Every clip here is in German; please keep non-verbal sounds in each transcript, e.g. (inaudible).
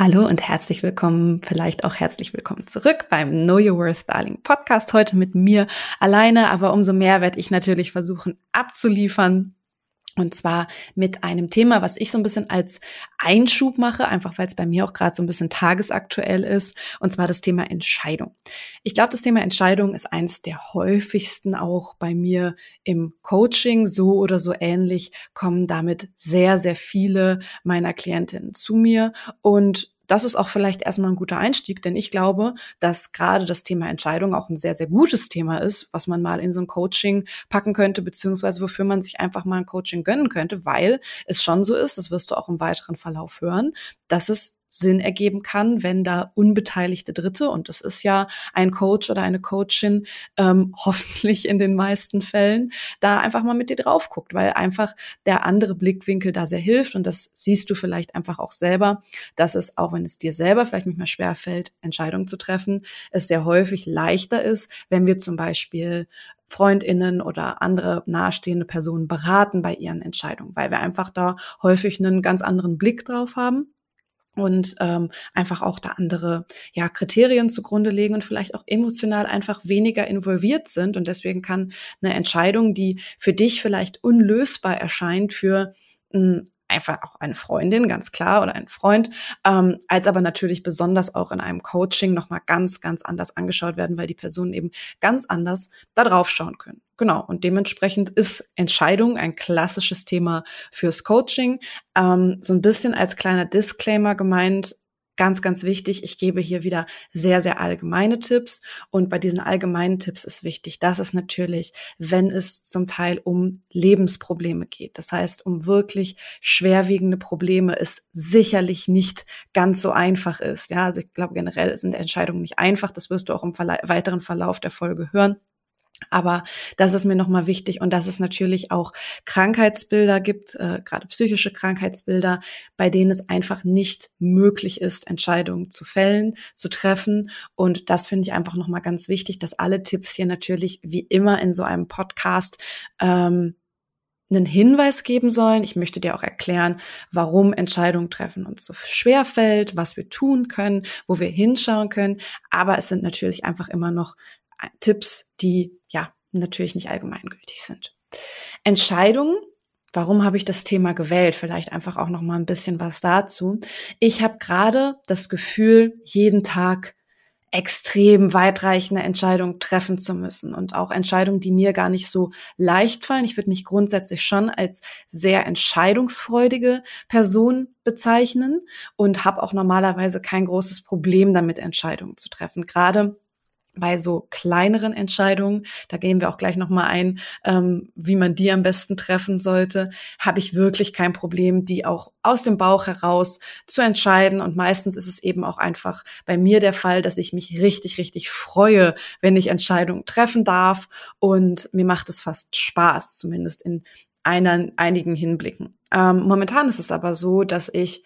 Hallo und herzlich willkommen, vielleicht auch herzlich willkommen zurück beim Know Your Worth Darling Podcast. Heute mit mir alleine, aber umso mehr werde ich natürlich versuchen abzuliefern. Und zwar mit einem Thema, was ich so ein bisschen als Einschub mache, einfach weil es bei mir auch gerade so ein bisschen tagesaktuell ist, und zwar das Thema Entscheidung. Ich glaube, das Thema Entscheidung ist eins der häufigsten auch bei mir im Coaching. So oder so ähnlich kommen damit sehr, sehr viele meiner Klientinnen zu mir. Und das ist auch vielleicht erstmal ein guter Einstieg, denn ich glaube, dass gerade das Thema Entscheidung auch ein sehr, sehr gutes Thema ist, was man mal in so ein Coaching packen könnte, beziehungsweise wofür man sich einfach mal ein Coaching gönnen könnte, weil es schon so ist, das wirst du auch im weiteren Verlauf hören, dass es Sinn ergeben kann, wenn da unbeteiligte Dritte, und das ist ja ein Coach oder eine Coachin, ähm, (laughs) hoffentlich in den meisten Fällen, da einfach mal mit dir drauf guckt, weil einfach der andere Blickwinkel da sehr hilft. Und das siehst du vielleicht einfach auch selber, dass es, auch wenn es dir selber vielleicht nicht mehr schwer fällt, Entscheidungen zu treffen, es sehr häufig leichter ist, wenn wir zum Beispiel Freundinnen oder andere nahestehende Personen beraten bei ihren Entscheidungen, weil wir einfach da häufig einen ganz anderen Blick drauf haben und ähm, einfach auch da andere ja, Kriterien zugrunde legen und vielleicht auch emotional einfach weniger involviert sind. Und deswegen kann eine Entscheidung, die für dich vielleicht unlösbar erscheint, für mh, einfach auch eine Freundin, ganz klar, oder ein Freund, ähm, als aber natürlich besonders auch in einem Coaching nochmal ganz, ganz anders angeschaut werden, weil die Personen eben ganz anders da drauf schauen können. Genau, und dementsprechend ist Entscheidung ein klassisches Thema fürs Coaching. Ähm, so ein bisschen als kleiner Disclaimer gemeint, Ganz, ganz wichtig, ich gebe hier wieder sehr, sehr allgemeine Tipps. Und bei diesen allgemeinen Tipps ist wichtig, dass es natürlich, wenn es zum Teil um Lebensprobleme geht, das heißt um wirklich schwerwiegende Probleme, es sicherlich nicht ganz so einfach ist. Ja, also ich glaube generell sind Entscheidungen nicht einfach. Das wirst du auch im weiteren Verlauf der Folge hören. Aber das ist mir nochmal wichtig und dass es natürlich auch Krankheitsbilder gibt, äh, gerade psychische Krankheitsbilder, bei denen es einfach nicht möglich ist, Entscheidungen zu fällen, zu treffen. Und das finde ich einfach nochmal ganz wichtig, dass alle Tipps hier natürlich wie immer in so einem Podcast ähm, einen Hinweis geben sollen. Ich möchte dir auch erklären, warum Entscheidungen treffen uns so schwer fällt, was wir tun können, wo wir hinschauen können. Aber es sind natürlich einfach immer noch Tipps, die ja natürlich nicht allgemeingültig sind. Entscheidungen. Warum habe ich das Thema gewählt? Vielleicht einfach auch noch mal ein bisschen was dazu. Ich habe gerade das Gefühl, jeden Tag extrem weitreichende Entscheidungen treffen zu müssen und auch Entscheidungen, die mir gar nicht so leicht fallen. Ich würde mich grundsätzlich schon als sehr entscheidungsfreudige Person bezeichnen und habe auch normalerweise kein großes Problem damit, Entscheidungen zu treffen. Gerade bei so kleineren Entscheidungen, da gehen wir auch gleich nochmal ein, ähm, wie man die am besten treffen sollte, habe ich wirklich kein Problem, die auch aus dem Bauch heraus zu entscheiden. Und meistens ist es eben auch einfach bei mir der Fall, dass ich mich richtig, richtig freue, wenn ich Entscheidungen treffen darf. Und mir macht es fast Spaß, zumindest in einer, einigen Hinblicken. Ähm, momentan ist es aber so, dass ich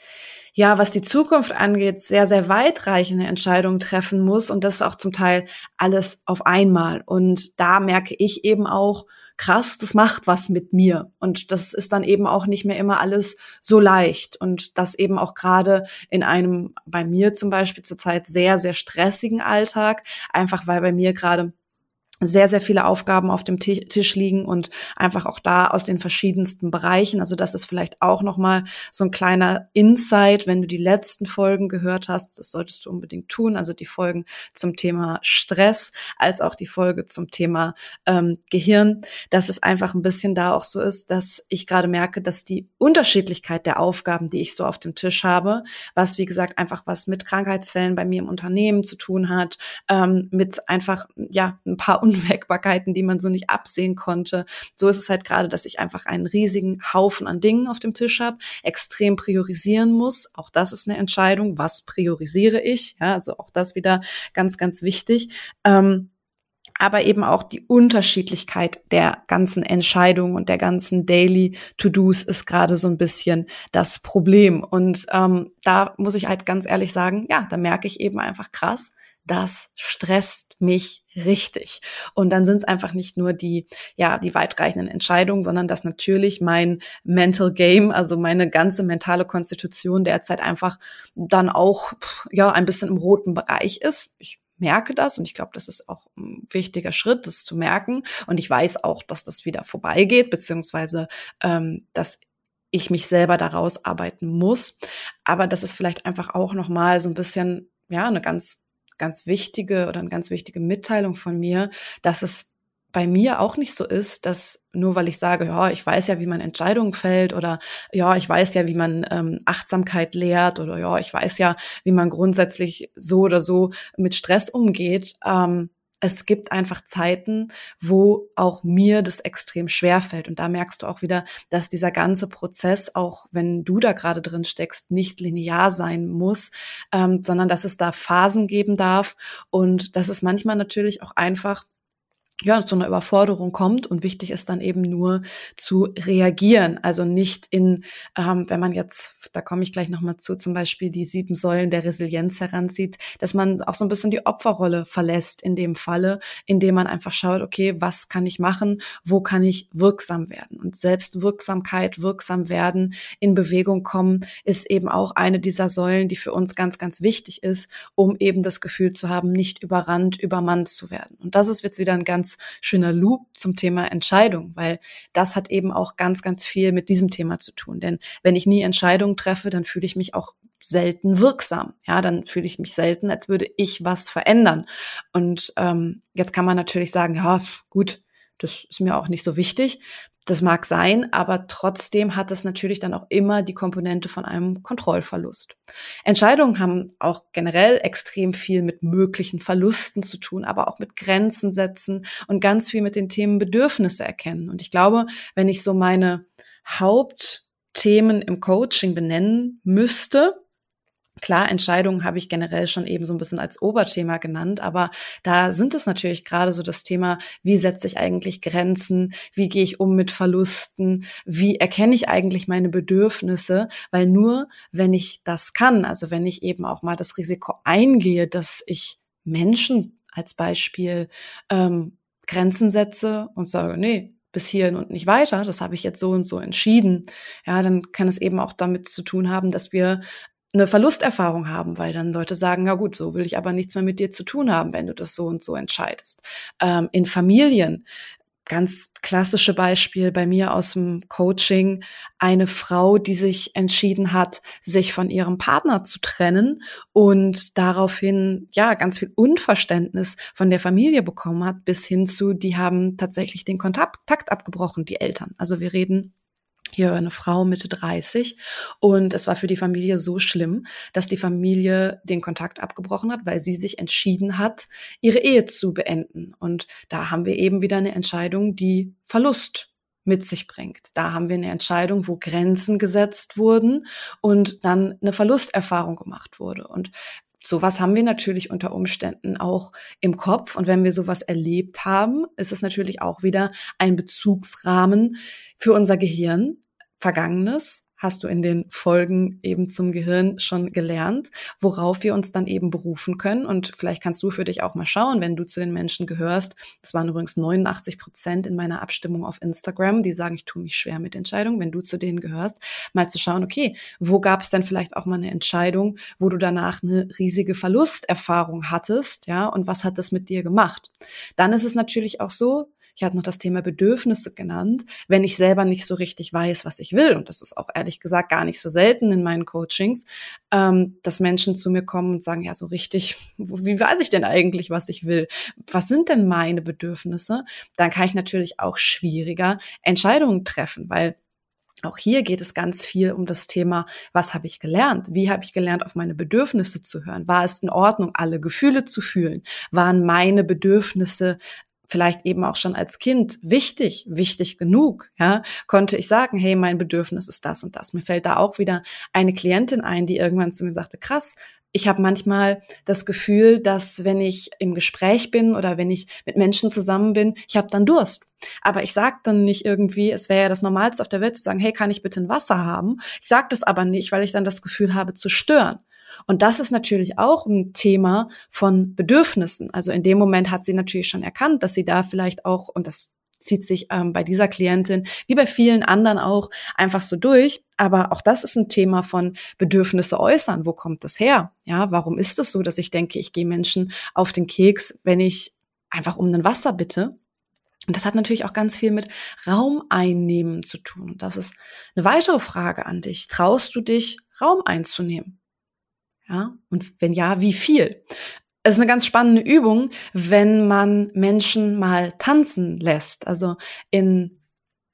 ja, was die Zukunft angeht, sehr, sehr weitreichende Entscheidungen treffen muss und das auch zum Teil alles auf einmal. Und da merke ich eben auch, krass, das macht was mit mir. Und das ist dann eben auch nicht mehr immer alles so leicht. Und das eben auch gerade in einem, bei mir zum Beispiel zurzeit sehr, sehr stressigen Alltag, einfach weil bei mir gerade sehr, sehr viele Aufgaben auf dem Tisch liegen und einfach auch da aus den verschiedensten Bereichen. Also das ist vielleicht auch nochmal so ein kleiner Insight, wenn du die letzten Folgen gehört hast. Das solltest du unbedingt tun. Also die Folgen zum Thema Stress als auch die Folge zum Thema ähm, Gehirn, dass es einfach ein bisschen da auch so ist, dass ich gerade merke, dass die Unterschiedlichkeit der Aufgaben, die ich so auf dem Tisch habe, was wie gesagt einfach was mit Krankheitsfällen bei mir im Unternehmen zu tun hat, ähm, mit einfach ja ein paar Unwägbarkeiten, die man so nicht absehen konnte. So ist es halt gerade, dass ich einfach einen riesigen Haufen an Dingen auf dem Tisch habe, extrem priorisieren muss. Auch das ist eine Entscheidung. Was priorisiere ich? Ja, also auch das wieder ganz, ganz wichtig. Ähm, aber eben auch die Unterschiedlichkeit der ganzen Entscheidungen und der ganzen Daily To-Dos ist gerade so ein bisschen das Problem. Und ähm, da muss ich halt ganz ehrlich sagen, ja, da merke ich eben einfach krass, das stresst mich richtig. Und dann sind es einfach nicht nur die, ja, die weitreichenden Entscheidungen, sondern dass natürlich mein Mental Game, also meine ganze mentale Konstitution derzeit einfach dann auch, ja, ein bisschen im roten Bereich ist. Ich merke das und ich glaube, das ist auch ein wichtiger Schritt, das zu merken. Und ich weiß auch, dass das wieder vorbeigeht, beziehungsweise ähm, dass ich mich selber daraus arbeiten muss. Aber das ist vielleicht einfach auch nochmal so ein bisschen, ja, eine ganz, ganz wichtige oder eine ganz wichtige Mitteilung von mir, dass es bei mir auch nicht so ist, dass nur weil ich sage, ja, ich weiß ja, wie man Entscheidungen fällt oder ja, ich weiß ja, wie man ähm, Achtsamkeit lehrt oder ja, ich weiß ja, wie man grundsätzlich so oder so mit Stress umgeht. Ähm, es gibt einfach Zeiten, wo auch mir das extrem schwer fällt. Und da merkst du auch wieder, dass dieser ganze Prozess, auch wenn du da gerade drin steckst, nicht linear sein muss, ähm, sondern dass es da Phasen geben darf und dass es manchmal natürlich auch einfach ja, zu einer Überforderung kommt und wichtig ist dann eben nur zu reagieren. Also nicht in, ähm, wenn man jetzt, da komme ich gleich nochmal zu, zum Beispiel die sieben Säulen der Resilienz heranzieht, dass man auch so ein bisschen die Opferrolle verlässt in dem Falle, indem man einfach schaut, okay, was kann ich machen, wo kann ich wirksam werden? Und Selbstwirksamkeit, wirksam werden, in Bewegung kommen, ist eben auch eine dieser Säulen, die für uns ganz, ganz wichtig ist, um eben das Gefühl zu haben, nicht überrannt, übermannt zu werden. Und das ist jetzt wieder ein ganz schöner Loop zum Thema Entscheidung, weil das hat eben auch ganz, ganz viel mit diesem Thema zu tun. Denn wenn ich nie Entscheidungen treffe, dann fühle ich mich auch selten wirksam. Ja, dann fühle ich mich selten, als würde ich was verändern. Und ähm, jetzt kann man natürlich sagen, ja, gut, das ist mir auch nicht so wichtig. Das mag sein, aber trotzdem hat es natürlich dann auch immer die Komponente von einem Kontrollverlust. Entscheidungen haben auch generell extrem viel mit möglichen Verlusten zu tun, aber auch mit Grenzen setzen und ganz viel mit den Themen Bedürfnisse erkennen. Und ich glaube, wenn ich so meine Hauptthemen im Coaching benennen müsste, Klar, Entscheidungen habe ich generell schon eben so ein bisschen als Oberthema genannt, aber da sind es natürlich gerade so das Thema, wie setze ich eigentlich Grenzen, wie gehe ich um mit Verlusten, wie erkenne ich eigentlich meine Bedürfnisse, weil nur wenn ich das kann, also wenn ich eben auch mal das Risiko eingehe, dass ich Menschen als Beispiel ähm, Grenzen setze und sage, nee, bis hierhin und nicht weiter, das habe ich jetzt so und so entschieden, ja, dann kann es eben auch damit zu tun haben, dass wir eine Verlusterfahrung haben, weil dann Leute sagen, ja gut, so will ich aber nichts mehr mit dir zu tun haben, wenn du das so und so entscheidest. Ähm, in Familien, ganz klassische Beispiel bei mir aus dem Coaching, eine Frau, die sich entschieden hat, sich von ihrem Partner zu trennen und daraufhin ja ganz viel Unverständnis von der Familie bekommen hat, bis hin zu, die haben tatsächlich den Kontakt abgebrochen, die Eltern. Also wir reden hier eine Frau Mitte 30 und es war für die Familie so schlimm, dass die Familie den Kontakt abgebrochen hat, weil sie sich entschieden hat, ihre Ehe zu beenden. Und da haben wir eben wieder eine Entscheidung, die Verlust mit sich bringt. Da haben wir eine Entscheidung, wo Grenzen gesetzt wurden und dann eine Verlusterfahrung gemacht wurde. Und sowas haben wir natürlich unter Umständen auch im Kopf. Und wenn wir sowas erlebt haben, ist es natürlich auch wieder ein Bezugsrahmen für unser Gehirn, Vergangenes hast du in den Folgen eben zum Gehirn schon gelernt, worauf wir uns dann eben berufen können. Und vielleicht kannst du für dich auch mal schauen, wenn du zu den Menschen gehörst. Das waren übrigens 89 Prozent in meiner Abstimmung auf Instagram, die sagen, ich tue mich schwer mit Entscheidungen. Wenn du zu denen gehörst, mal zu schauen, okay, wo gab es denn vielleicht auch mal eine Entscheidung, wo du danach eine riesige Verlusterfahrung hattest, ja, und was hat das mit dir gemacht? Dann ist es natürlich auch so, ich hatte noch das Thema Bedürfnisse genannt. Wenn ich selber nicht so richtig weiß, was ich will, und das ist auch ehrlich gesagt gar nicht so selten in meinen Coachings, ähm, dass Menschen zu mir kommen und sagen, ja, so richtig, (laughs) wie weiß ich denn eigentlich, was ich will? Was sind denn meine Bedürfnisse? Dann kann ich natürlich auch schwieriger Entscheidungen treffen, weil auch hier geht es ganz viel um das Thema, was habe ich gelernt? Wie habe ich gelernt, auf meine Bedürfnisse zu hören? War es in Ordnung, alle Gefühle zu fühlen? Waren meine Bedürfnisse vielleicht eben auch schon als Kind wichtig, wichtig genug, ja, konnte ich sagen, hey, mein Bedürfnis ist das und das. Mir fällt da auch wieder eine Klientin ein, die irgendwann zu mir sagte, krass, ich habe manchmal das Gefühl, dass wenn ich im Gespräch bin oder wenn ich mit Menschen zusammen bin, ich habe dann Durst. Aber ich sage dann nicht irgendwie, es wäre ja das Normalste auf der Welt zu sagen, hey, kann ich bitte ein Wasser haben? Ich sage das aber nicht, weil ich dann das Gefühl habe zu stören. Und das ist natürlich auch ein Thema von Bedürfnissen. Also in dem Moment hat sie natürlich schon erkannt, dass sie da vielleicht auch, und das zieht sich ähm, bei dieser Klientin wie bei vielen anderen auch einfach so durch. Aber auch das ist ein Thema von Bedürfnisse äußern. Wo kommt das her? Ja, warum ist es so, dass ich denke, ich gehe Menschen auf den Keks, wenn ich einfach um ein Wasser bitte? Und das hat natürlich auch ganz viel mit Raum einnehmen zu tun. Und das ist eine weitere Frage an dich. Traust du dich, Raum einzunehmen? Ja, und wenn ja, wie viel? Es ist eine ganz spannende Übung, wenn man Menschen mal tanzen lässt. Also in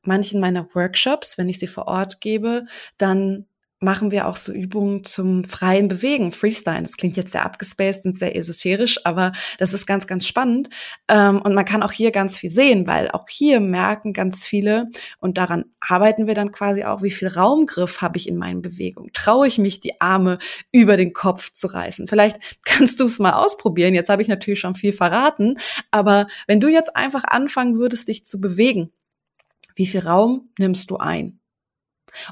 manchen meiner Workshops, wenn ich sie vor Ort gebe, dann machen wir auch so Übungen zum freien Bewegen, Freestyle. Das klingt jetzt sehr abgespaced und sehr esoterisch, aber das ist ganz, ganz spannend. Ähm, und man kann auch hier ganz viel sehen, weil auch hier merken ganz viele, und daran arbeiten wir dann quasi auch, wie viel Raumgriff habe ich in meinen Bewegungen? Traue ich mich, die Arme über den Kopf zu reißen? Vielleicht (laughs) kannst du es mal ausprobieren. Jetzt habe ich natürlich schon viel verraten, aber wenn du jetzt einfach anfangen würdest, dich zu bewegen, wie viel Raum nimmst du ein?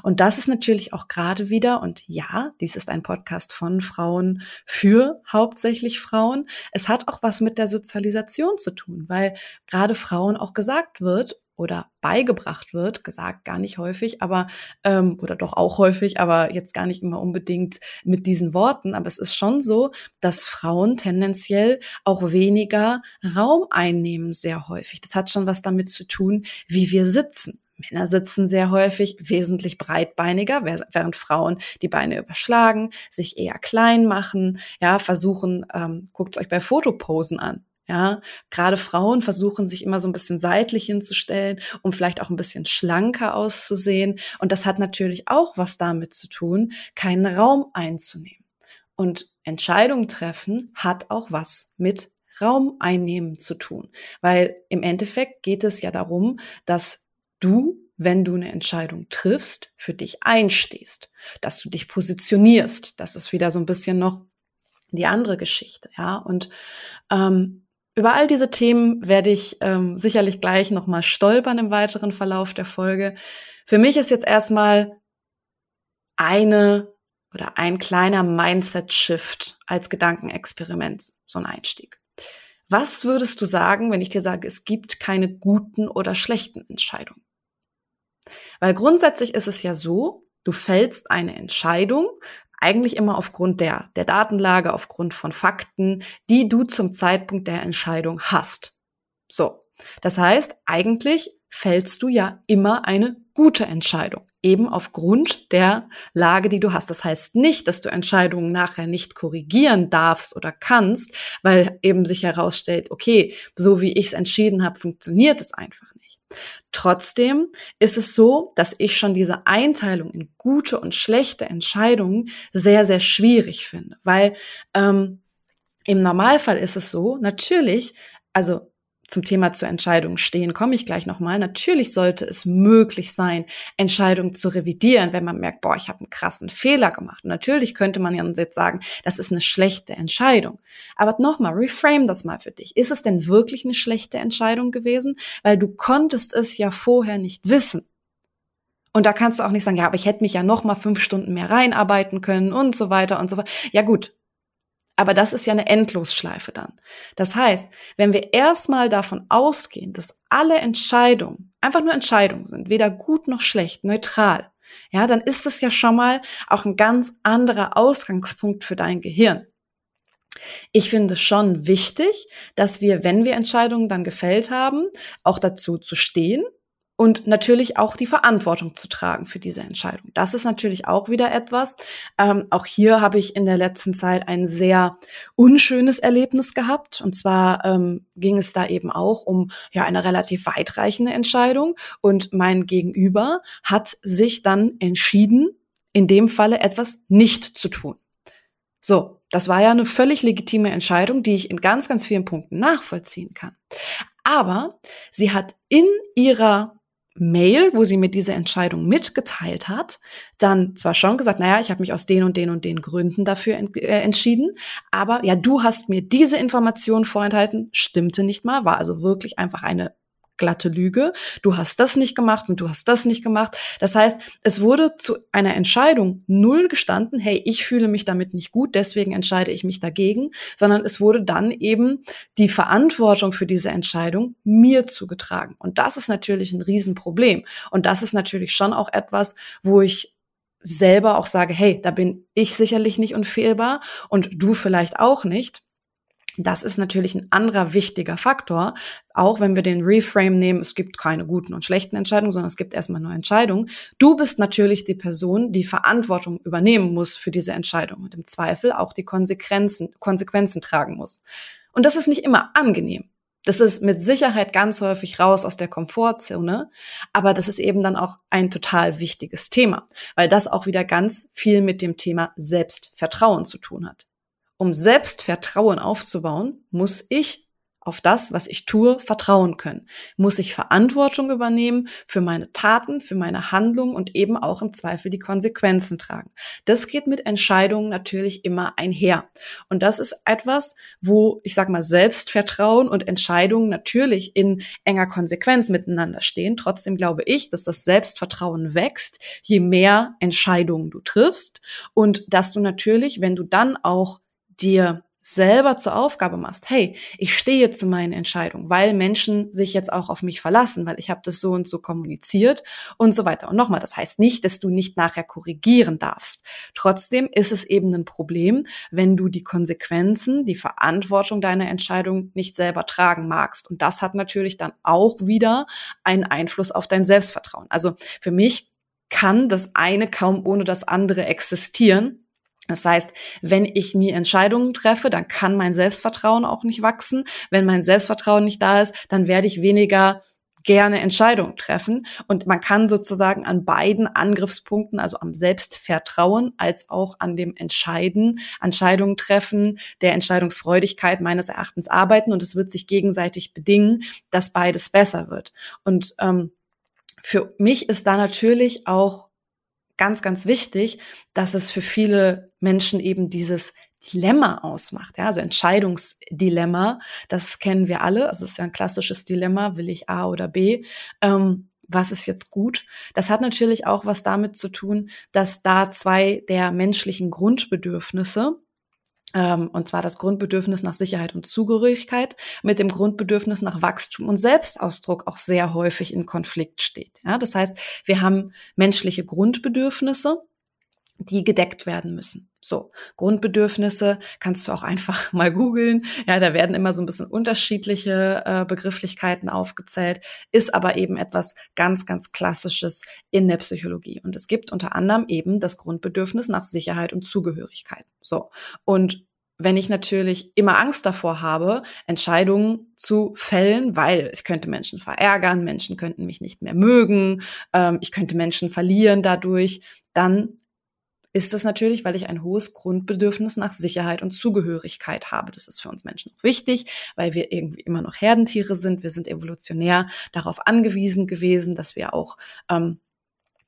Und das ist natürlich auch gerade wieder, und ja, dies ist ein Podcast von Frauen für hauptsächlich Frauen. Es hat auch was mit der Sozialisation zu tun, weil gerade Frauen auch gesagt wird oder beigebracht wird, gesagt gar nicht häufig, aber ähm, oder doch auch häufig, aber jetzt gar nicht immer unbedingt mit diesen Worten. Aber es ist schon so, dass Frauen tendenziell auch weniger Raum einnehmen sehr häufig. Das hat schon was damit zu tun, wie wir sitzen. Männer sitzen sehr häufig wesentlich breitbeiniger, während Frauen die Beine überschlagen, sich eher klein machen, ja, versuchen, ähm, guckt euch bei Fotoposen an. Ja, gerade Frauen versuchen sich immer so ein bisschen seitlich hinzustellen, um vielleicht auch ein bisschen schlanker auszusehen. Und das hat natürlich auch was damit zu tun, keinen Raum einzunehmen. Und Entscheidungen treffen hat auch was mit Raum einnehmen zu tun. Weil im Endeffekt geht es ja darum, dass du, wenn du eine Entscheidung triffst, für dich einstehst, dass du dich positionierst. Das ist wieder so ein bisschen noch die andere Geschichte, ja. Und ähm, über all diese Themen werde ich ähm, sicherlich gleich nochmal stolpern im weiteren Verlauf der Folge. Für mich ist jetzt erstmal eine oder ein kleiner Mindset-Shift als Gedankenexperiment so ein Einstieg. Was würdest du sagen, wenn ich dir sage, es gibt keine guten oder schlechten Entscheidungen? Weil grundsätzlich ist es ja so, du fällst eine Entscheidung, eigentlich immer aufgrund der, der Datenlage, aufgrund von Fakten, die du zum Zeitpunkt der Entscheidung hast. So. Das heißt, eigentlich fällst du ja immer eine gute Entscheidung, eben aufgrund der Lage, die du hast. Das heißt nicht, dass du Entscheidungen nachher nicht korrigieren darfst oder kannst, weil eben sich herausstellt, okay, so wie ich es entschieden habe, funktioniert es einfach nicht. Trotzdem ist es so, dass ich schon diese Einteilung in gute und schlechte Entscheidungen sehr, sehr schwierig finde, weil ähm, im Normalfall ist es so, natürlich, also zum Thema zur Entscheidung stehen, komme ich gleich nochmal. Natürlich sollte es möglich sein, Entscheidungen zu revidieren, wenn man merkt, boah, ich habe einen krassen Fehler gemacht. Und natürlich könnte man ja jetzt sagen, das ist eine schlechte Entscheidung. Aber nochmal, reframe das mal für dich. Ist es denn wirklich eine schlechte Entscheidung gewesen? Weil du konntest es ja vorher nicht wissen. Und da kannst du auch nicht sagen, ja, aber ich hätte mich ja noch mal fünf Stunden mehr reinarbeiten können und so weiter und so weiter. Ja gut, aber das ist ja eine Endlosschleife dann. Das heißt, wenn wir erstmal davon ausgehen, dass alle Entscheidungen einfach nur Entscheidungen sind, weder gut noch schlecht, neutral, ja, dann ist es ja schon mal auch ein ganz anderer Ausgangspunkt für dein Gehirn. Ich finde schon wichtig, dass wir, wenn wir Entscheidungen dann gefällt haben, auch dazu zu stehen und natürlich auch die Verantwortung zu tragen für diese Entscheidung. Das ist natürlich auch wieder etwas. Ähm, auch hier habe ich in der letzten Zeit ein sehr unschönes Erlebnis gehabt. Und zwar ähm, ging es da eben auch um ja eine relativ weitreichende Entscheidung. Und mein Gegenüber hat sich dann entschieden, in dem Falle etwas nicht zu tun. So, das war ja eine völlig legitime Entscheidung, die ich in ganz, ganz vielen Punkten nachvollziehen kann. Aber sie hat in ihrer Mail, wo sie mir diese Entscheidung mitgeteilt hat, dann zwar schon gesagt, naja, ich habe mich aus den und den und den Gründen dafür ent äh, entschieden, aber ja, du hast mir diese Information vorenthalten, stimmte nicht mal, war also wirklich einfach eine glatte Lüge. Du hast das nicht gemacht und du hast das nicht gemacht. Das heißt, es wurde zu einer Entscheidung null gestanden, hey, ich fühle mich damit nicht gut, deswegen entscheide ich mich dagegen, sondern es wurde dann eben die Verantwortung für diese Entscheidung mir zugetragen. Und das ist natürlich ein Riesenproblem. Und das ist natürlich schon auch etwas, wo ich selber auch sage, hey, da bin ich sicherlich nicht unfehlbar und du vielleicht auch nicht. Das ist natürlich ein anderer wichtiger Faktor, auch wenn wir den Reframe nehmen, es gibt keine guten und schlechten Entscheidungen, sondern es gibt erstmal nur Entscheidungen. Du bist natürlich die Person, die Verantwortung übernehmen muss für diese Entscheidung und im Zweifel auch die Konsequenzen, Konsequenzen tragen muss. Und das ist nicht immer angenehm. Das ist mit Sicherheit ganz häufig raus aus der Komfortzone, aber das ist eben dann auch ein total wichtiges Thema, weil das auch wieder ganz viel mit dem Thema Selbstvertrauen zu tun hat. Um Selbstvertrauen aufzubauen, muss ich auf das, was ich tue, vertrauen können. Muss ich Verantwortung übernehmen für meine Taten, für meine Handlungen und eben auch im Zweifel die Konsequenzen tragen. Das geht mit Entscheidungen natürlich immer einher. Und das ist etwas, wo ich sage mal Selbstvertrauen und Entscheidungen natürlich in enger Konsequenz miteinander stehen. Trotzdem glaube ich, dass das Selbstvertrauen wächst, je mehr Entscheidungen du triffst und dass du natürlich, wenn du dann auch dir selber zur Aufgabe machst, hey, ich stehe zu meinen Entscheidungen, weil Menschen sich jetzt auch auf mich verlassen, weil ich habe das so und so kommuniziert und so weiter. Und nochmal, das heißt nicht, dass du nicht nachher korrigieren darfst. Trotzdem ist es eben ein Problem, wenn du die Konsequenzen, die Verantwortung deiner Entscheidung nicht selber tragen magst. Und das hat natürlich dann auch wieder einen Einfluss auf dein Selbstvertrauen. Also für mich kann das eine kaum ohne das andere existieren. Das heißt, wenn ich nie Entscheidungen treffe, dann kann mein Selbstvertrauen auch nicht wachsen. Wenn mein Selbstvertrauen nicht da ist, dann werde ich weniger gerne Entscheidungen treffen. Und man kann sozusagen an beiden Angriffspunkten, also am Selbstvertrauen als auch an dem Entscheiden, Entscheidungen treffen, der Entscheidungsfreudigkeit meines Erachtens arbeiten. Und es wird sich gegenseitig bedingen, dass beides besser wird. Und ähm, für mich ist da natürlich auch ganz, ganz wichtig, dass es für viele Menschen eben dieses Dilemma ausmacht, ja, also Entscheidungsdilemma, das kennen wir alle, also es ist ja ein klassisches Dilemma, will ich A oder B, ähm, was ist jetzt gut? Das hat natürlich auch was damit zu tun, dass da zwei der menschlichen Grundbedürfnisse, und zwar das Grundbedürfnis nach Sicherheit und Zugehörigkeit mit dem Grundbedürfnis nach Wachstum und Selbstausdruck auch sehr häufig in Konflikt steht. Ja, das heißt, wir haben menschliche Grundbedürfnisse, die gedeckt werden müssen. So, Grundbedürfnisse kannst du auch einfach (laughs) mal googeln. Ja, da werden immer so ein bisschen unterschiedliche äh, Begrifflichkeiten aufgezählt, ist aber eben etwas ganz, ganz Klassisches in der Psychologie. Und es gibt unter anderem eben das Grundbedürfnis nach Sicherheit und Zugehörigkeit. So, und wenn ich natürlich immer Angst davor habe, Entscheidungen zu fällen, weil ich könnte Menschen verärgern, Menschen könnten mich nicht mehr mögen, ähm, ich könnte Menschen verlieren dadurch, dann ist es natürlich, weil ich ein hohes Grundbedürfnis nach Sicherheit und Zugehörigkeit habe. Das ist für uns Menschen auch wichtig, weil wir irgendwie immer noch Herdentiere sind. Wir sind evolutionär darauf angewiesen gewesen, dass wir auch ähm,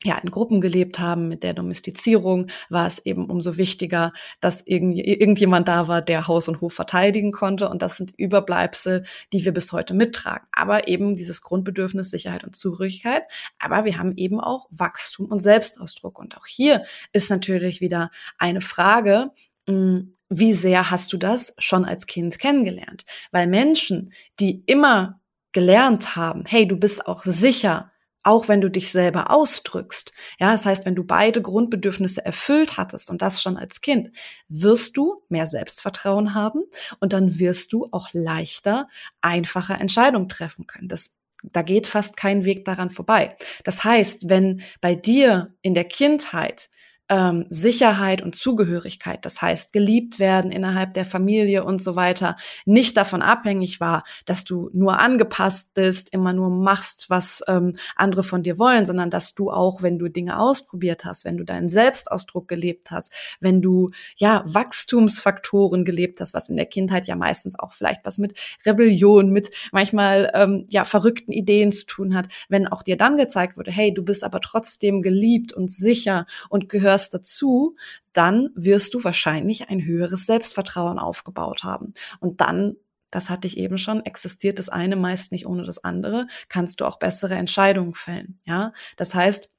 ja, in Gruppen gelebt haben, mit der Domestizierung war es eben umso wichtiger, dass irgend, irgendjemand da war, der Haus und Hof verteidigen konnte. Und das sind Überbleibsel, die wir bis heute mittragen. Aber eben dieses Grundbedürfnis Sicherheit und Zugehörigkeit. Aber wir haben eben auch Wachstum und Selbstausdruck. Und auch hier ist natürlich wieder eine Frage, hm, wie sehr hast du das schon als Kind kennengelernt? Weil Menschen, die immer gelernt haben, hey, du bist auch sicher, auch wenn du dich selber ausdrückst. Ja, das heißt, wenn du beide Grundbedürfnisse erfüllt hattest und das schon als Kind, wirst du mehr Selbstvertrauen haben und dann wirst du auch leichter, einfacher Entscheidungen treffen können. Das da geht fast kein Weg daran vorbei. Das heißt, wenn bei dir in der Kindheit ähm, Sicherheit und Zugehörigkeit, das heißt geliebt werden innerhalb der Familie und so weiter, nicht davon abhängig war, dass du nur angepasst bist, immer nur machst, was ähm, andere von dir wollen, sondern dass du auch, wenn du Dinge ausprobiert hast, wenn du deinen Selbstausdruck gelebt hast, wenn du ja Wachstumsfaktoren gelebt hast, was in der Kindheit ja meistens auch vielleicht was mit Rebellion, mit manchmal ähm, ja verrückten Ideen zu tun hat, wenn auch dir dann gezeigt wurde, hey, du bist aber trotzdem geliebt und sicher und gehörst gehörst dazu, dann wirst du wahrscheinlich ein höheres Selbstvertrauen aufgebaut haben. Und dann das hatte ich eben schon, existiert das eine meist nicht ohne das andere, kannst du auch bessere Entscheidungen fällen. Ja, das heißt,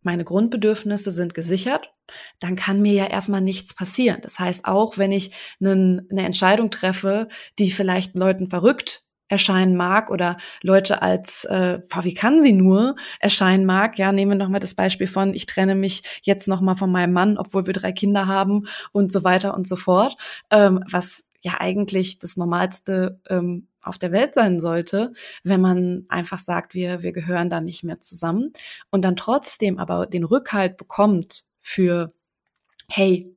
meine Grundbedürfnisse sind gesichert, dann kann mir ja erstmal nichts passieren. Das heißt, auch wenn ich eine Entscheidung treffe, die vielleicht Leuten verrückt erscheinen mag oder Leute als, äh, wie kann sie nur erscheinen mag. Ja, nehmen wir nochmal das Beispiel von, ich trenne mich jetzt nochmal von meinem Mann, obwohl wir drei Kinder haben und so weiter und so fort. Ähm, was ja eigentlich das Normalste ähm, auf der Welt sein sollte, wenn man einfach sagt, wir, wir gehören da nicht mehr zusammen und dann trotzdem aber den Rückhalt bekommt für, hey,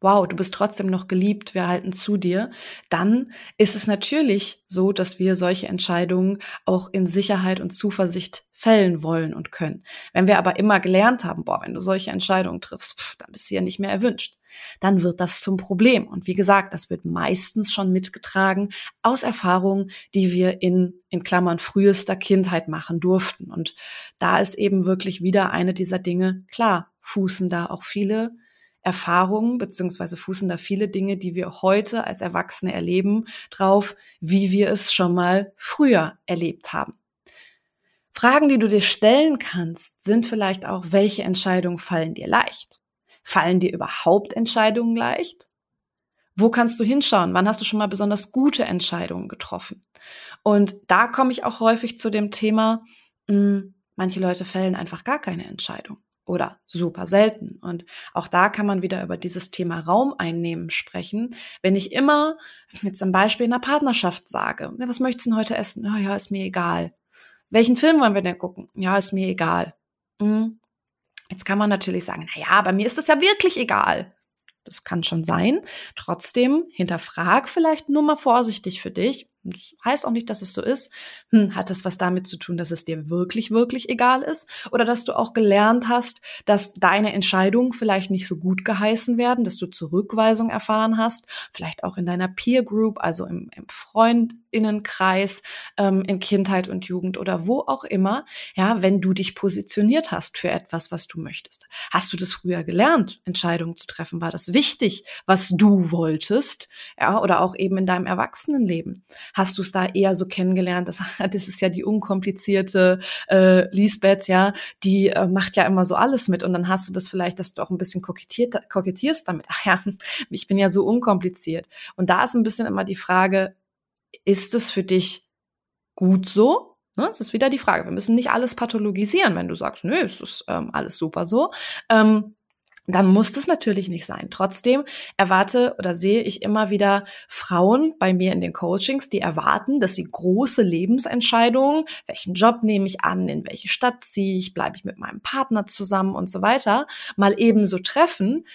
wow, du bist trotzdem noch geliebt, wir halten zu dir, dann ist es natürlich so, dass wir solche Entscheidungen auch in Sicherheit und Zuversicht fällen wollen und können. Wenn wir aber immer gelernt haben, boah, wenn du solche Entscheidungen triffst, pff, dann bist du ja nicht mehr erwünscht, dann wird das zum Problem. Und wie gesagt, das wird meistens schon mitgetragen aus Erfahrungen, die wir in, in Klammern frühester Kindheit machen durften. Und da ist eben wirklich wieder eine dieser Dinge, klar, fußen da auch viele Erfahrungen beziehungsweise fußen da viele Dinge, die wir heute als Erwachsene erleben, drauf, wie wir es schon mal früher erlebt haben. Fragen, die du dir stellen kannst, sind vielleicht auch, welche Entscheidungen fallen dir leicht? Fallen dir überhaupt Entscheidungen leicht? Wo kannst du hinschauen? Wann hast du schon mal besonders gute Entscheidungen getroffen? Und da komme ich auch häufig zu dem Thema, mh, hm, manche Leute fällen einfach gar keine Entscheidung oder super selten. Und auch da kann man wieder über dieses Thema Raum einnehmen sprechen. Wenn ich immer mit zum Beispiel in einer Partnerschaft sage, was möchtest du denn heute essen? Oh, ja, ist mir egal. Welchen Film wollen wir denn gucken? Ja, ist mir egal. Hm. Jetzt kann man natürlich sagen, na ja, bei mir ist es ja wirklich egal. Das kann schon sein. Trotzdem hinterfrag vielleicht nur mal vorsichtig für dich, das heißt auch nicht, dass es so ist. Hm, hat es was damit zu tun, dass es dir wirklich, wirklich egal ist? Oder dass du auch gelernt hast, dass deine Entscheidungen vielleicht nicht so gut geheißen werden, dass du Zurückweisung erfahren hast, vielleicht auch in deiner Peer Group, also im, im Freundinnenkreis, ähm, in Kindheit und Jugend oder wo auch immer, ja, wenn du dich positioniert hast für etwas, was du möchtest. Hast du das früher gelernt, Entscheidungen zu treffen? War das wichtig, was du wolltest? Ja, oder auch eben in deinem Erwachsenenleben? hast du es da eher so kennengelernt? Das, das ist ja die unkomplizierte äh, Lisbeth, ja, die äh, macht ja immer so alles mit und dann hast du das vielleicht, dass du auch ein bisschen kokettierst damit. Ach ja, ich bin ja so unkompliziert. Und da ist ein bisschen immer die Frage, ist es für dich gut so? Ne, das ist wieder die Frage. Wir müssen nicht alles pathologisieren, wenn du sagst, nö, es ist ähm, alles super so. Ähm, dann muss das natürlich nicht sein. Trotzdem erwarte oder sehe ich immer wieder Frauen bei mir in den Coachings, die erwarten, dass sie große Lebensentscheidungen, welchen Job nehme ich an, in welche Stadt ziehe ich, bleibe ich mit meinem Partner zusammen und so weiter, mal ebenso treffen,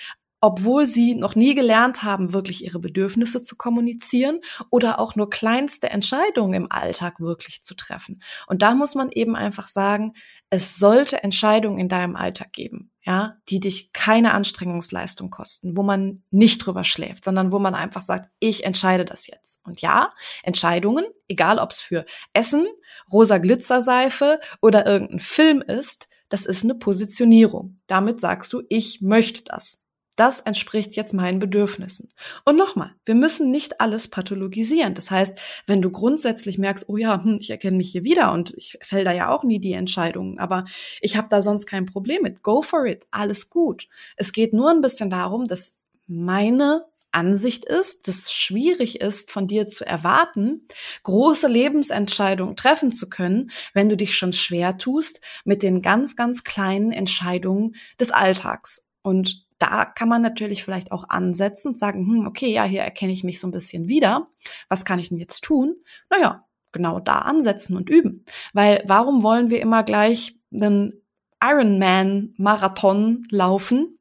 obwohl sie noch nie gelernt haben, wirklich ihre Bedürfnisse zu kommunizieren oder auch nur kleinste Entscheidungen im Alltag wirklich zu treffen. Und da muss man eben einfach sagen, es sollte Entscheidungen in deinem Alltag geben, ja, die dich keine Anstrengungsleistung kosten, wo man nicht drüber schläft, sondern wo man einfach sagt, ich entscheide das jetzt. Und ja, Entscheidungen, egal ob es für Essen, rosa Glitzerseife oder irgendein Film ist, das ist eine Positionierung. Damit sagst du, ich möchte das. Das entspricht jetzt meinen Bedürfnissen. Und nochmal, wir müssen nicht alles pathologisieren. Das heißt, wenn du grundsätzlich merkst, oh ja, hm, ich erkenne mich hier wieder und ich fäll da ja auch nie die Entscheidungen, aber ich habe da sonst kein Problem mit. Go for it, alles gut. Es geht nur ein bisschen darum, dass meine Ansicht ist, dass es schwierig ist, von dir zu erwarten, große Lebensentscheidungen treffen zu können, wenn du dich schon schwer tust mit den ganz, ganz kleinen Entscheidungen des Alltags. Und da kann man natürlich vielleicht auch ansetzen und sagen, hm, okay, ja, hier erkenne ich mich so ein bisschen wieder. Was kann ich denn jetzt tun? Naja, genau da ansetzen und üben. Weil warum wollen wir immer gleich einen Ironman-Marathon laufen,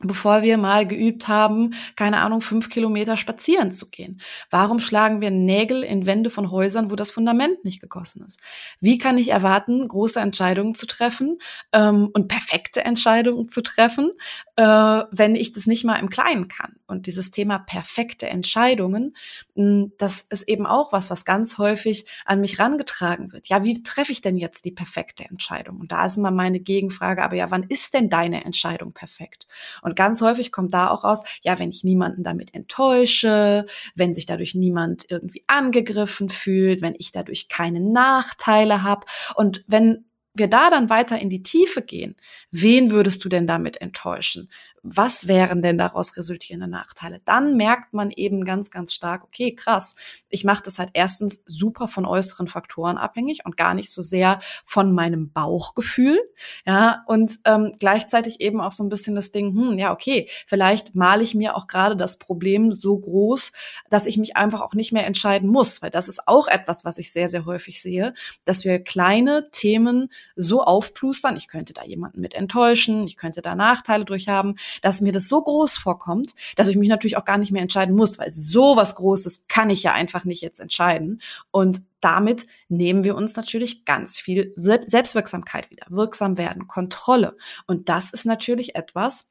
bevor wir mal geübt haben, keine Ahnung, fünf Kilometer spazieren zu gehen? Warum schlagen wir Nägel in Wände von Häusern, wo das Fundament nicht gegossen ist? Wie kann ich erwarten, große Entscheidungen zu treffen ähm, und perfekte Entscheidungen zu treffen, äh, wenn ich das nicht mal im Kleinen kann? und dieses Thema perfekte Entscheidungen, hm, das ist eben auch was, was ganz häufig an mich rangetragen wird. Ja, wie treffe ich denn jetzt die perfekte Entscheidung? Und da ist immer meine Gegenfrage, aber ja, wann ist denn deine Entscheidung perfekt? Ganz häufig kommt da auch raus, ja, wenn ich niemanden damit enttäusche, wenn sich dadurch niemand irgendwie angegriffen fühlt, wenn ich dadurch keine Nachteile habe und wenn wir da dann weiter in die Tiefe gehen, wen würdest du denn damit enttäuschen? Was wären denn daraus resultierende Nachteile? Dann merkt man eben ganz, ganz stark, okay, krass, ich mache das halt erstens super von äußeren Faktoren abhängig und gar nicht so sehr von meinem Bauchgefühl. Ja, und ähm, gleichzeitig eben auch so ein bisschen das Ding, hm, ja, okay, vielleicht male ich mir auch gerade das Problem so groß, dass ich mich einfach auch nicht mehr entscheiden muss, weil das ist auch etwas, was ich sehr, sehr häufig sehe, dass wir kleine Themen so aufplustern, ich könnte da jemanden mit enttäuschen, ich könnte da Nachteile durch haben, dass mir das so groß vorkommt, dass ich mich natürlich auch gar nicht mehr entscheiden muss, weil so was Großes kann ich ja einfach nicht jetzt entscheiden. Und damit nehmen wir uns natürlich ganz viel Selbstwirksamkeit wieder, wirksam werden, Kontrolle. Und das ist natürlich etwas,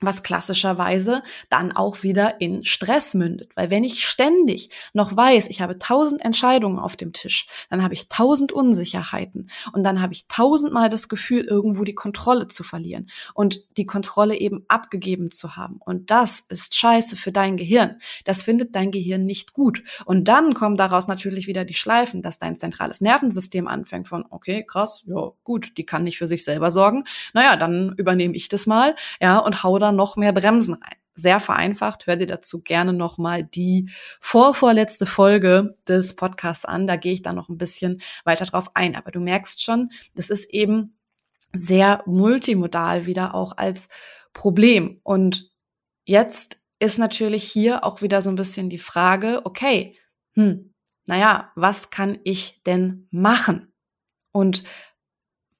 was klassischerweise dann auch wieder in Stress mündet. Weil wenn ich ständig noch weiß, ich habe tausend Entscheidungen auf dem Tisch, dann habe ich tausend Unsicherheiten und dann habe ich tausendmal das Gefühl, irgendwo die Kontrolle zu verlieren und die Kontrolle eben abgegeben zu haben. Und das ist scheiße für dein Gehirn. Das findet dein Gehirn nicht gut. Und dann kommen daraus natürlich wieder die Schleifen, dass dein zentrales Nervensystem anfängt von, okay, krass, ja, gut, die kann nicht für sich selber sorgen. Naja, dann übernehme ich das mal, ja, und hau da oder noch mehr Bremsen rein. Sehr vereinfacht, hör dir dazu gerne nochmal die vorvorletzte Folge des Podcasts an. Da gehe ich dann noch ein bisschen weiter drauf ein. Aber du merkst schon, das ist eben sehr multimodal wieder auch als Problem. Und jetzt ist natürlich hier auch wieder so ein bisschen die Frage, okay, hm, naja, was kann ich denn machen? Und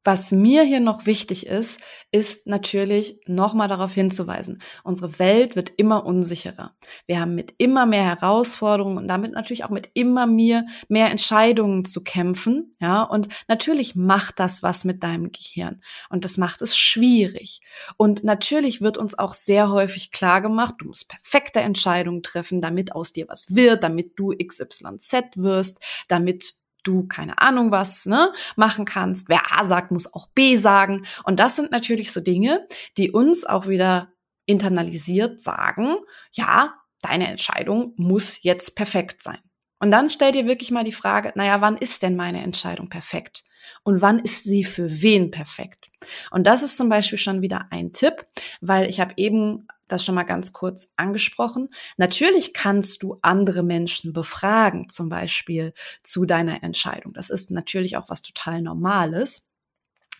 was mir hier noch wichtig ist, ist natürlich nochmal darauf hinzuweisen, unsere Welt wird immer unsicherer. Wir haben mit immer mehr Herausforderungen und damit natürlich auch mit immer mehr, mehr Entscheidungen zu kämpfen. Ja, und natürlich macht das was mit deinem Gehirn und das macht es schwierig. Und natürlich wird uns auch sehr häufig klar gemacht, du musst perfekte Entscheidungen treffen, damit aus dir was wird, damit du XYZ wirst, damit du keine Ahnung was ne, machen kannst. Wer A sagt, muss auch B sagen. Und das sind natürlich so Dinge, die uns auch wieder internalisiert sagen, ja, deine Entscheidung muss jetzt perfekt sein. Und dann stell dir wirklich mal die Frage, naja, wann ist denn meine Entscheidung perfekt? Und wann ist sie für wen perfekt? Und das ist zum Beispiel schon wieder ein Tipp, weil ich habe eben das schon mal ganz kurz angesprochen. Natürlich kannst du andere Menschen befragen, zum Beispiel zu deiner Entscheidung. Das ist natürlich auch was total Normales.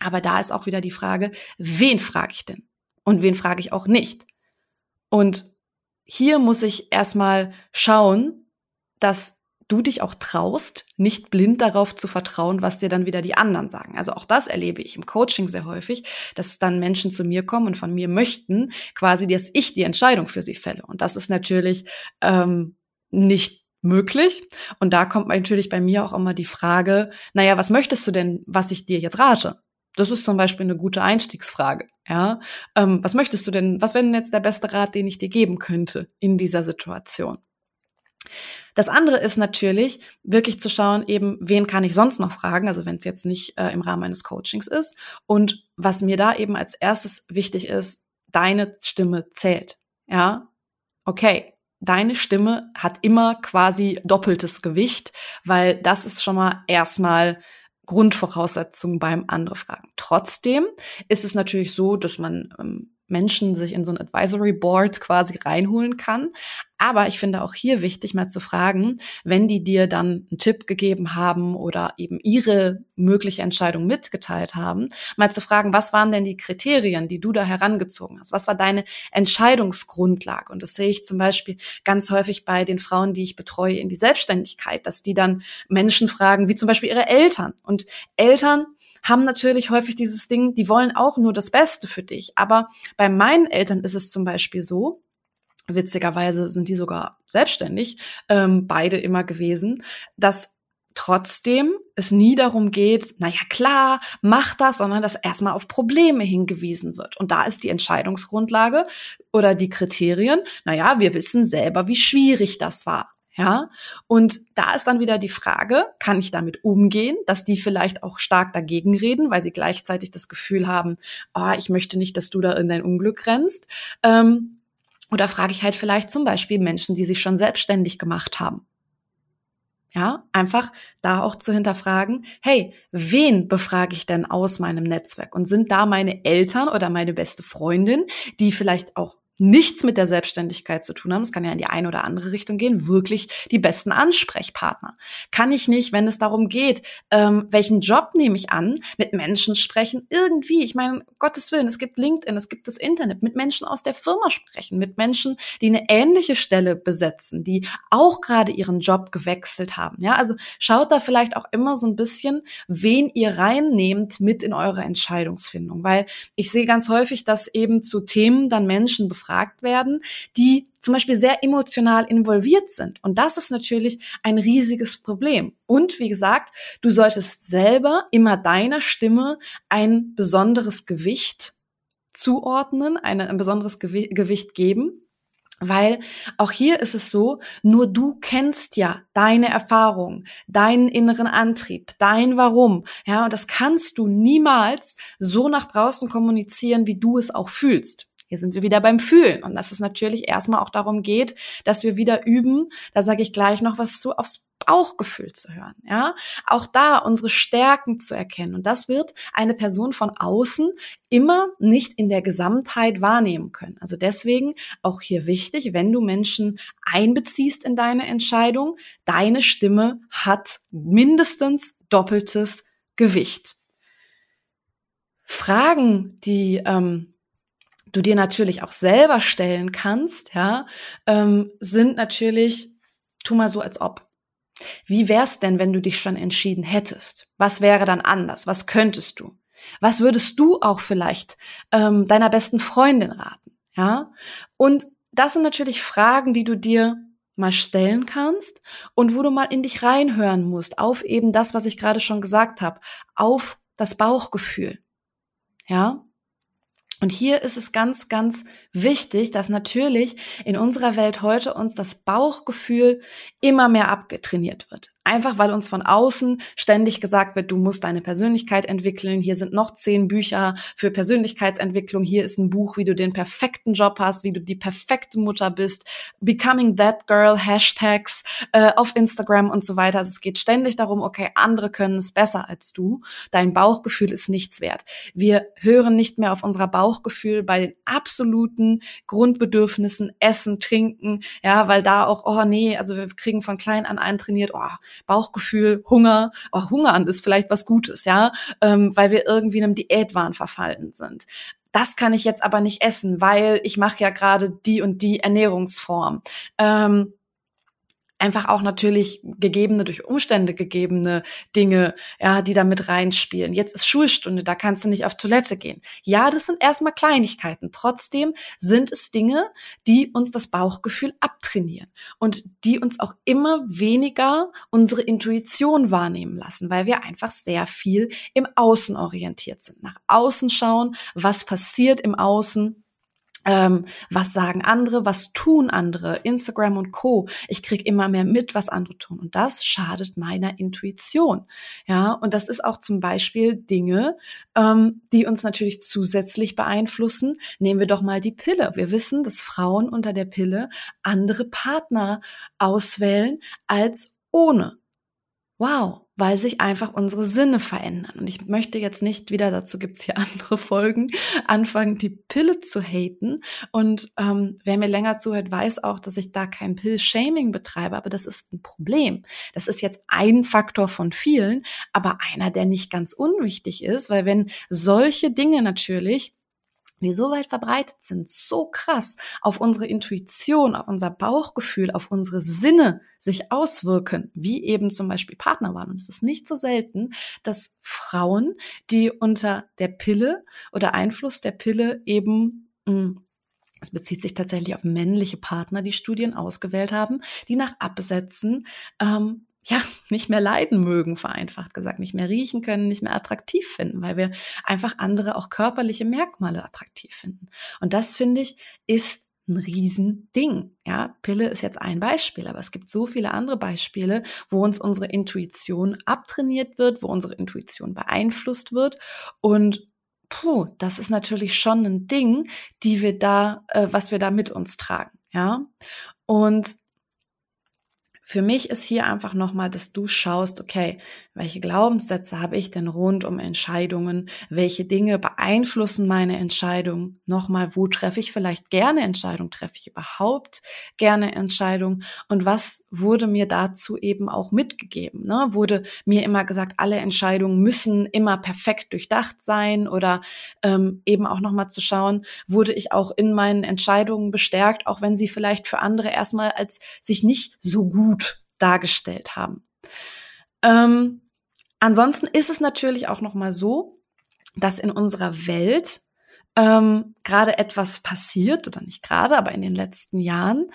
Aber da ist auch wieder die Frage, wen frage ich denn? Und wen frage ich auch nicht? Und hier muss ich erstmal schauen, dass du dich auch traust, nicht blind darauf zu vertrauen, was dir dann wieder die anderen sagen. Also auch das erlebe ich im Coaching sehr häufig, dass dann Menschen zu mir kommen und von mir möchten, quasi, dass ich die Entscheidung für sie fälle. Und das ist natürlich ähm, nicht möglich. Und da kommt natürlich bei mir auch immer die Frage, naja, was möchtest du denn, was ich dir jetzt rate? Das ist zum Beispiel eine gute Einstiegsfrage. Ja, ähm, was möchtest du denn? Was wäre denn jetzt der beste Rat, den ich dir geben könnte in dieser Situation? Das andere ist natürlich, wirklich zu schauen, eben, wen kann ich sonst noch fragen, also wenn es jetzt nicht äh, im Rahmen eines Coachings ist. Und was mir da eben als erstes wichtig ist, deine Stimme zählt. Ja, okay. Deine Stimme hat immer quasi doppeltes Gewicht, weil das ist schon mal erstmal Grundvoraussetzung beim andere Fragen. Trotzdem ist es natürlich so, dass man ähm, Menschen sich in so ein Advisory Board quasi reinholen kann. Aber ich finde auch hier wichtig, mal zu fragen, wenn die dir dann einen Tipp gegeben haben oder eben ihre mögliche Entscheidung mitgeteilt haben, mal zu fragen, was waren denn die Kriterien, die du da herangezogen hast? Was war deine Entscheidungsgrundlage? Und das sehe ich zum Beispiel ganz häufig bei den Frauen, die ich betreue in die Selbstständigkeit, dass die dann Menschen fragen, wie zum Beispiel ihre Eltern. Und Eltern haben natürlich häufig dieses Ding, die wollen auch nur das Beste für dich. Aber bei meinen Eltern ist es zum Beispiel so, witzigerweise sind die sogar selbstständig, ähm, beide immer gewesen, dass trotzdem es nie darum geht, naja klar, mach das, sondern dass erstmal auf Probleme hingewiesen wird. Und da ist die Entscheidungsgrundlage oder die Kriterien, naja, wir wissen selber, wie schwierig das war. Ja, und da ist dann wieder die Frage, kann ich damit umgehen, dass die vielleicht auch stark dagegen reden, weil sie gleichzeitig das Gefühl haben, oh, ich möchte nicht, dass du da in dein Unglück rennst. Ähm, oder frage ich halt vielleicht zum Beispiel Menschen, die sich schon selbstständig gemacht haben. Ja, einfach da auch zu hinterfragen, hey, wen befrage ich denn aus meinem Netzwerk? Und sind da meine Eltern oder meine beste Freundin, die vielleicht auch nichts mit der Selbstständigkeit zu tun haben, es kann ja in die eine oder andere Richtung gehen, wirklich die besten Ansprechpartner. Kann ich nicht, wenn es darum geht, ähm, welchen Job nehme ich an, mit Menschen sprechen, irgendwie, ich meine, Gottes Willen, es gibt LinkedIn, es gibt das Internet, mit Menschen aus der Firma sprechen, mit Menschen, die eine ähnliche Stelle besetzen, die auch gerade ihren Job gewechselt haben. Ja, also schaut da vielleicht auch immer so ein bisschen, wen ihr reinnehmt mit in eure Entscheidungsfindung, weil ich sehe ganz häufig, dass eben zu Themen dann Menschen befragen, gefragt werden, die zum Beispiel sehr emotional involviert sind. Und das ist natürlich ein riesiges Problem. Und wie gesagt, du solltest selber immer deiner Stimme ein besonderes Gewicht zuordnen, eine, ein besonderes Gewicht geben. Weil auch hier ist es so, nur du kennst ja deine Erfahrung, deinen inneren Antrieb, dein Warum. Ja, und das kannst du niemals so nach draußen kommunizieren, wie du es auch fühlst. Hier sind wir wieder beim Fühlen und dass es natürlich erstmal auch darum geht, dass wir wieder üben. Da sage ich gleich noch was zu, aufs Bauchgefühl zu hören, ja, auch da unsere Stärken zu erkennen und das wird eine Person von außen immer nicht in der Gesamtheit wahrnehmen können. Also deswegen auch hier wichtig, wenn du Menschen einbeziehst in deine Entscheidung, deine Stimme hat mindestens doppeltes Gewicht. Fragen, die ähm, du dir natürlich auch selber stellen kannst, ja, ähm, sind natürlich, tu mal so als ob. Wie wär's denn, wenn du dich schon entschieden hättest? Was wäre dann anders? Was könntest du? Was würdest du auch vielleicht ähm, deiner besten Freundin raten? Ja, und das sind natürlich Fragen, die du dir mal stellen kannst und wo du mal in dich reinhören musst, auf eben das, was ich gerade schon gesagt habe, auf das Bauchgefühl. Ja, und hier ist es ganz, ganz wichtig, dass natürlich in unserer Welt heute uns das Bauchgefühl immer mehr abgetrainiert wird. Einfach weil uns von außen ständig gesagt wird, du musst deine Persönlichkeit entwickeln. Hier sind noch zehn Bücher für Persönlichkeitsentwicklung. Hier ist ein Buch, wie du den perfekten Job hast, wie du die perfekte Mutter bist. Becoming that girl, Hashtags äh, auf Instagram und so weiter. Also es geht ständig darum, okay, andere können es besser als du. Dein Bauchgefühl ist nichts wert. Wir hören nicht mehr auf unser Bauchgefühl bei den absoluten Grundbedürfnissen, Essen, Trinken, ja, weil da auch, oh nee, also wir kriegen von klein an eintrainiert, oh, Bauchgefühl, Hunger, oh, Hunger ist vielleicht was Gutes, ja, ähm, weil wir irgendwie einem Diätwahn verfallen sind. Das kann ich jetzt aber nicht essen, weil ich mache ja gerade die und die Ernährungsform. Ähm, einfach auch natürlich gegebene, durch Umstände gegebene Dinge, ja, die da mit reinspielen. Jetzt ist Schulstunde, da kannst du nicht auf Toilette gehen. Ja, das sind erstmal Kleinigkeiten. Trotzdem sind es Dinge, die uns das Bauchgefühl abtrainieren und die uns auch immer weniger unsere Intuition wahrnehmen lassen, weil wir einfach sehr viel im Außen orientiert sind. Nach außen schauen, was passiert im Außen ähm, was sagen andere, was tun andere, Instagram und Co. Ich krieg immer mehr mit, was andere tun. Und das schadet meiner Intuition. Ja, und das ist auch zum Beispiel Dinge, ähm, die uns natürlich zusätzlich beeinflussen. Nehmen wir doch mal die Pille. Wir wissen, dass Frauen unter der Pille andere Partner auswählen als ohne. Wow, weil sich einfach unsere Sinne verändern. Und ich möchte jetzt nicht wieder, dazu gibt's hier (laughs) andere Folgen, anfangen, die Pille zu haten. Und ähm, wer mir länger zuhört, weiß auch, dass ich da kein Pill-Shaming betreibe, aber das ist ein Problem. Das ist jetzt ein Faktor von vielen, aber einer, der nicht ganz unwichtig ist, weil wenn solche Dinge natürlich die so weit verbreitet sind, so krass auf unsere Intuition, auf unser Bauchgefühl, auf unsere Sinne sich auswirken, wie eben zum Beispiel Partnerwahl. Und es ist nicht so selten, dass Frauen, die unter der Pille oder Einfluss der Pille eben hm, es bezieht sich tatsächlich auf männliche Partner, die Studien ausgewählt haben, die nach Absätzen ähm, ja, nicht mehr leiden mögen, vereinfacht gesagt, nicht mehr riechen können, nicht mehr attraktiv finden, weil wir einfach andere auch körperliche Merkmale attraktiv finden. Und das finde ich ist ein Riesending. Ja, Pille ist jetzt ein Beispiel, aber es gibt so viele andere Beispiele, wo uns unsere Intuition abtrainiert wird, wo unsere Intuition beeinflusst wird und puh, das ist natürlich schon ein Ding, die wir da, äh, was wir da mit uns tragen. Ja, und für mich ist hier einfach nochmal, dass du schaust, okay, welche Glaubenssätze habe ich denn rund um Entscheidungen? Welche Dinge beeinflussen meine Entscheidung? Nochmal, wo treffe ich vielleicht gerne Entscheidungen? Treffe ich überhaupt gerne Entscheidungen? Und was wurde mir dazu eben auch mitgegeben? Ne? Wurde mir immer gesagt, alle Entscheidungen müssen immer perfekt durchdacht sein oder ähm, eben auch nochmal zu schauen, wurde ich auch in meinen Entscheidungen bestärkt, auch wenn sie vielleicht für andere erstmal als sich nicht so gut dargestellt haben. Ähm, ansonsten ist es natürlich auch noch mal so, dass in unserer Welt ähm, gerade etwas passiert oder nicht gerade, aber in den letzten Jahren,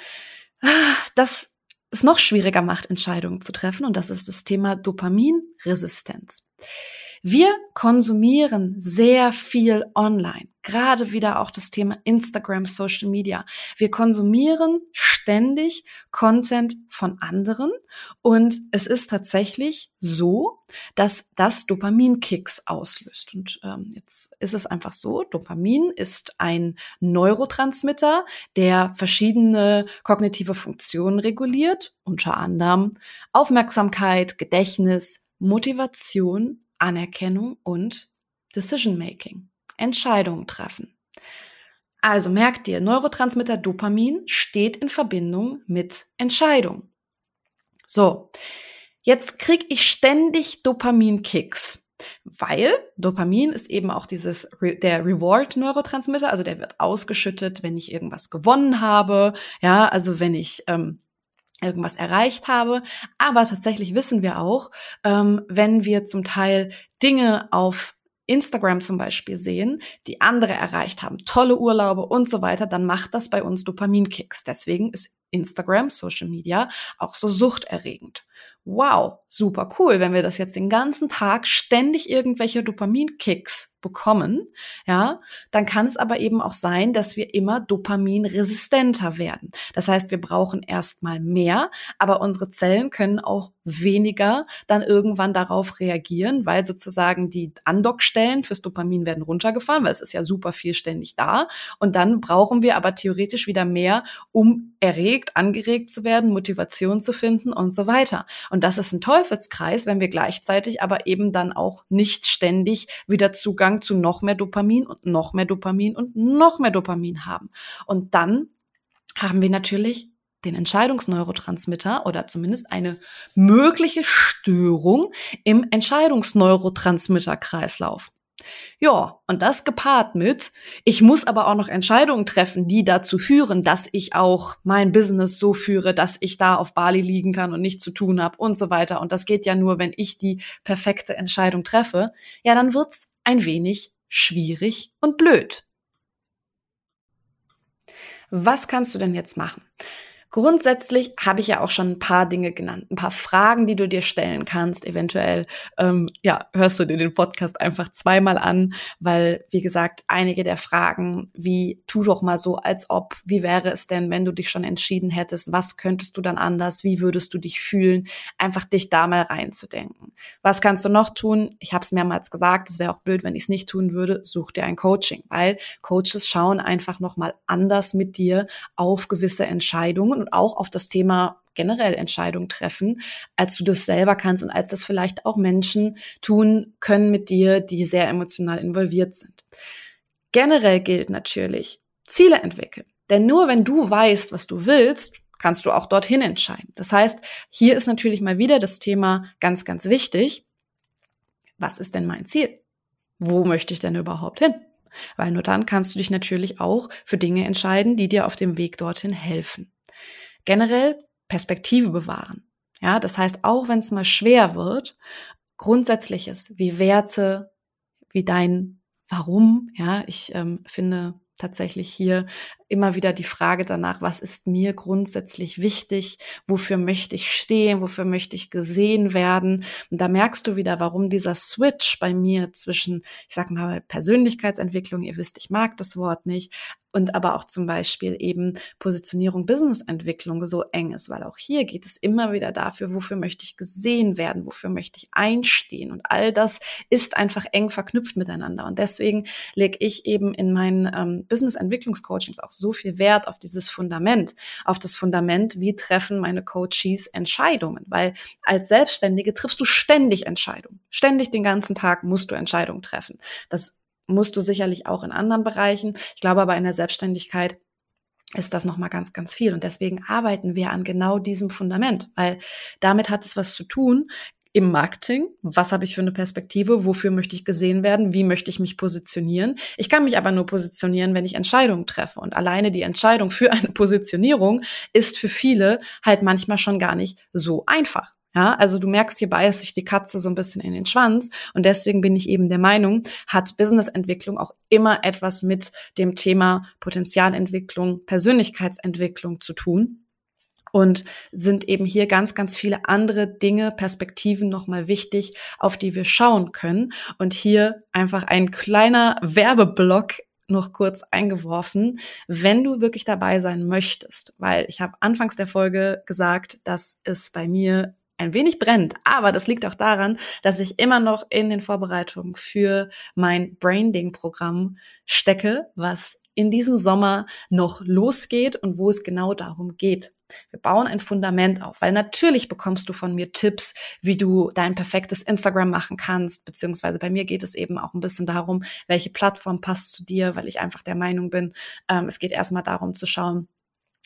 ah, das es noch schwieriger macht, Entscheidungen zu treffen. Und das ist das Thema Dopaminresistenz. Wir konsumieren sehr viel online. Gerade wieder auch das Thema Instagram, Social Media. Wir konsumieren ständig Content von anderen und es ist tatsächlich so, dass das Dopaminkicks auslöst. Und ähm, jetzt ist es einfach so, Dopamin ist ein Neurotransmitter, der verschiedene kognitive Funktionen reguliert, unter anderem Aufmerksamkeit, Gedächtnis, Motivation Anerkennung und Decision Making. Entscheidungen treffen. Also merkt dir, Neurotransmitter Dopamin steht in Verbindung mit Entscheidung. So, jetzt krieg ich ständig Dopaminkicks, weil Dopamin ist eben auch dieses der Reward Neurotransmitter, also der wird ausgeschüttet, wenn ich irgendwas gewonnen habe, ja, also wenn ich ähm, irgendwas erreicht habe. Aber tatsächlich wissen wir auch, ähm, wenn wir zum Teil Dinge auf Instagram zum Beispiel sehen, die andere erreicht haben, tolle Urlaube und so weiter, dann macht das bei uns Dopaminkicks. Deswegen ist Instagram, Social Media auch so suchterregend. Wow, super cool, wenn wir das jetzt den ganzen Tag ständig irgendwelche Dopaminkicks bekommen, ja, dann kann es aber eben auch sein, dass wir immer dopaminresistenter werden. Das heißt, wir brauchen erstmal mehr, aber unsere Zellen können auch weniger dann irgendwann darauf reagieren, weil sozusagen die Andockstellen fürs Dopamin werden runtergefahren, weil es ist ja super viel ständig da. Und dann brauchen wir aber theoretisch wieder mehr, um erregt, angeregt zu werden, Motivation zu finden und so weiter. Und das ist ein Teufelskreis, wenn wir gleichzeitig aber eben dann auch nicht ständig wieder Zugang zu noch mehr Dopamin und noch mehr Dopamin und noch mehr Dopamin haben. Und dann haben wir natürlich den Entscheidungsneurotransmitter oder zumindest eine mögliche Störung im Entscheidungsneurotransmitterkreislauf. Ja, und das gepaart mit, ich muss aber auch noch Entscheidungen treffen, die dazu führen, dass ich auch mein Business so führe, dass ich da auf Bali liegen kann und nichts zu tun habe und so weiter. Und das geht ja nur, wenn ich die perfekte Entscheidung treffe. Ja, dann wird's ein wenig schwierig und blöd. Was kannst du denn jetzt machen? Grundsätzlich habe ich ja auch schon ein paar Dinge genannt, ein paar Fragen, die du dir stellen kannst. Eventuell, ähm, ja, hörst du dir den Podcast einfach zweimal an, weil, wie gesagt, einige der Fragen, wie tu doch mal so, als ob, wie wäre es denn, wenn du dich schon entschieden hättest, was könntest du dann anders, wie würdest du dich fühlen, einfach dich da mal reinzudenken. Was kannst du noch tun? Ich habe es mehrmals gesagt, es wäre auch blöd, wenn ich es nicht tun würde, such dir ein Coaching, weil Coaches schauen einfach nochmal anders mit dir auf gewisse Entscheidungen und auch auf das Thema generell Entscheidungen treffen, als du das selber kannst und als das vielleicht auch Menschen tun können mit dir, die sehr emotional involviert sind. Generell gilt natürlich, Ziele entwickeln. Denn nur wenn du weißt, was du willst, kannst du auch dorthin entscheiden. Das heißt, hier ist natürlich mal wieder das Thema ganz, ganz wichtig. Was ist denn mein Ziel? Wo möchte ich denn überhaupt hin? Weil nur dann kannst du dich natürlich auch für Dinge entscheiden, die dir auf dem Weg dorthin helfen. Generell Perspektive bewahren. Ja, das heißt, auch wenn es mal schwer wird, Grundsätzliches wie Werte, wie dein Warum, ja, ich ähm, finde tatsächlich hier immer wieder die Frage danach, was ist mir grundsätzlich wichtig, wofür möchte ich stehen, wofür möchte ich gesehen werden. Und da merkst du wieder, warum dieser Switch bei mir zwischen, ich sag mal, Persönlichkeitsentwicklung, ihr wisst, ich mag das Wort nicht, und aber auch zum Beispiel eben Positionierung, Businessentwicklung so eng ist, weil auch hier geht es immer wieder dafür, wofür möchte ich gesehen werden, wofür möchte ich einstehen und all das ist einfach eng verknüpft miteinander. Und deswegen lege ich eben in meinen ähm, Business-Entwicklungscoachings auch so viel Wert auf dieses Fundament, auf das Fundament, wie treffen meine Coaches Entscheidungen, weil als Selbstständige triffst du ständig Entscheidungen, ständig den ganzen Tag musst du Entscheidungen treffen. Das musst du sicherlich auch in anderen Bereichen. Ich glaube aber in der Selbstständigkeit ist das nochmal ganz, ganz viel. Und deswegen arbeiten wir an genau diesem Fundament, weil damit hat es was zu tun im Marketing. Was habe ich für eine Perspektive? Wofür möchte ich gesehen werden? Wie möchte ich mich positionieren? Ich kann mich aber nur positionieren, wenn ich Entscheidungen treffe. Und alleine die Entscheidung für eine Positionierung ist für viele halt manchmal schon gar nicht so einfach. Ja, also du merkst, hier beißt sich die Katze so ein bisschen in den Schwanz. Und deswegen bin ich eben der Meinung, hat Businessentwicklung auch immer etwas mit dem Thema Potenzialentwicklung, Persönlichkeitsentwicklung zu tun. Und sind eben hier ganz, ganz viele andere Dinge, Perspektiven nochmal wichtig, auf die wir schauen können. Und hier einfach ein kleiner Werbeblock noch kurz eingeworfen, wenn du wirklich dabei sein möchtest, weil ich habe anfangs der Folge gesagt, dass es bei mir ein wenig brennt. Aber das liegt auch daran, dass ich immer noch in den Vorbereitungen für mein Branding-Programm stecke, was in diesem Sommer noch losgeht und wo es genau darum geht. Wir bauen ein Fundament auf, weil natürlich bekommst du von mir Tipps, wie du dein perfektes Instagram machen kannst, beziehungsweise bei mir geht es eben auch ein bisschen darum, welche Plattform passt zu dir, weil ich einfach der Meinung bin, ähm, es geht erstmal darum zu schauen,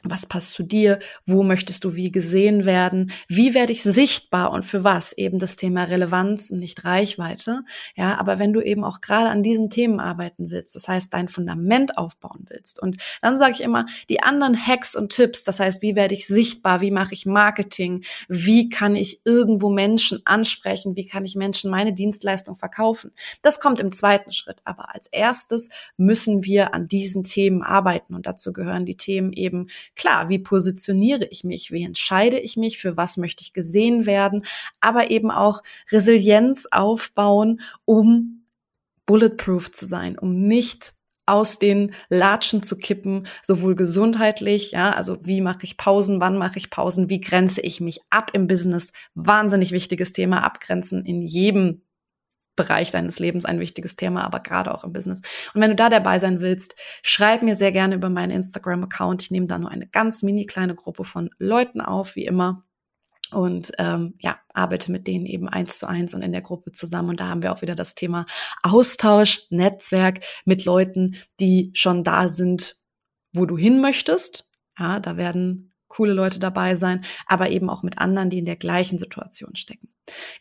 was passt zu dir? Wo möchtest du wie gesehen werden? Wie werde ich sichtbar und für was? Eben das Thema Relevanz und nicht Reichweite. Ja, aber wenn du eben auch gerade an diesen Themen arbeiten willst, das heißt dein Fundament aufbauen willst und dann sage ich immer, die anderen Hacks und Tipps, das heißt, wie werde ich sichtbar? Wie mache ich Marketing? Wie kann ich irgendwo Menschen ansprechen? Wie kann ich Menschen meine Dienstleistung verkaufen? Das kommt im zweiten Schritt. Aber als erstes müssen wir an diesen Themen arbeiten und dazu gehören die Themen eben Klar, wie positioniere ich mich? Wie entscheide ich mich? Für was möchte ich gesehen werden? Aber eben auch Resilienz aufbauen, um bulletproof zu sein, um nicht aus den Latschen zu kippen, sowohl gesundheitlich, ja, also wie mache ich Pausen, wann mache ich Pausen, wie grenze ich mich ab im Business, wahnsinnig wichtiges Thema, abgrenzen in jedem Bereich deines Lebens ein wichtiges Thema, aber gerade auch im Business. Und wenn du da dabei sein willst, schreib mir sehr gerne über meinen Instagram-Account. Ich nehme da nur eine ganz mini kleine Gruppe von Leuten auf, wie immer. Und ähm, ja, arbeite mit denen eben eins zu eins und in der Gruppe zusammen. Und da haben wir auch wieder das Thema Austausch, Netzwerk mit Leuten, die schon da sind, wo du hin möchtest. Ja, da werden coole Leute dabei sein, aber eben auch mit anderen, die in der gleichen Situation stecken.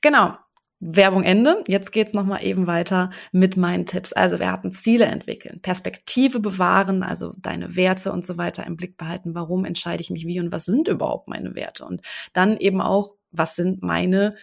Genau, Werbung Ende. Jetzt geht's noch mal eben weiter mit meinen Tipps. Also wir hatten Ziele entwickeln, Perspektive bewahren, also deine Werte und so weiter im Blick behalten. Warum entscheide ich mich wie und was sind überhaupt meine Werte? Und dann eben auch, was sind meine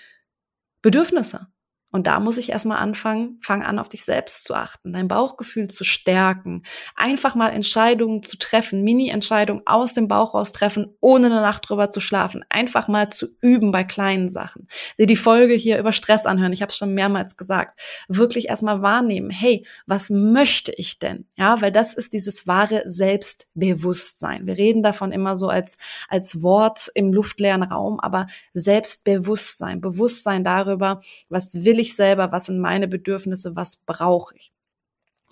Bedürfnisse? Und da muss ich erstmal anfangen, fang an, auf dich selbst zu achten, dein Bauchgefühl zu stärken, einfach mal Entscheidungen zu treffen, Mini-Entscheidungen aus dem Bauch raus treffen, ohne eine Nacht drüber zu schlafen, einfach mal zu üben bei kleinen Sachen. Dir die Folge hier über Stress anhören, ich habe es schon mehrmals gesagt, wirklich erstmal wahrnehmen, hey, was möchte ich denn? Ja, weil das ist dieses wahre Selbstbewusstsein. Wir reden davon immer so als, als Wort im luftleeren Raum, aber Selbstbewusstsein, Bewusstsein darüber, was will ich ich selber, was sind meine Bedürfnisse, was brauche ich.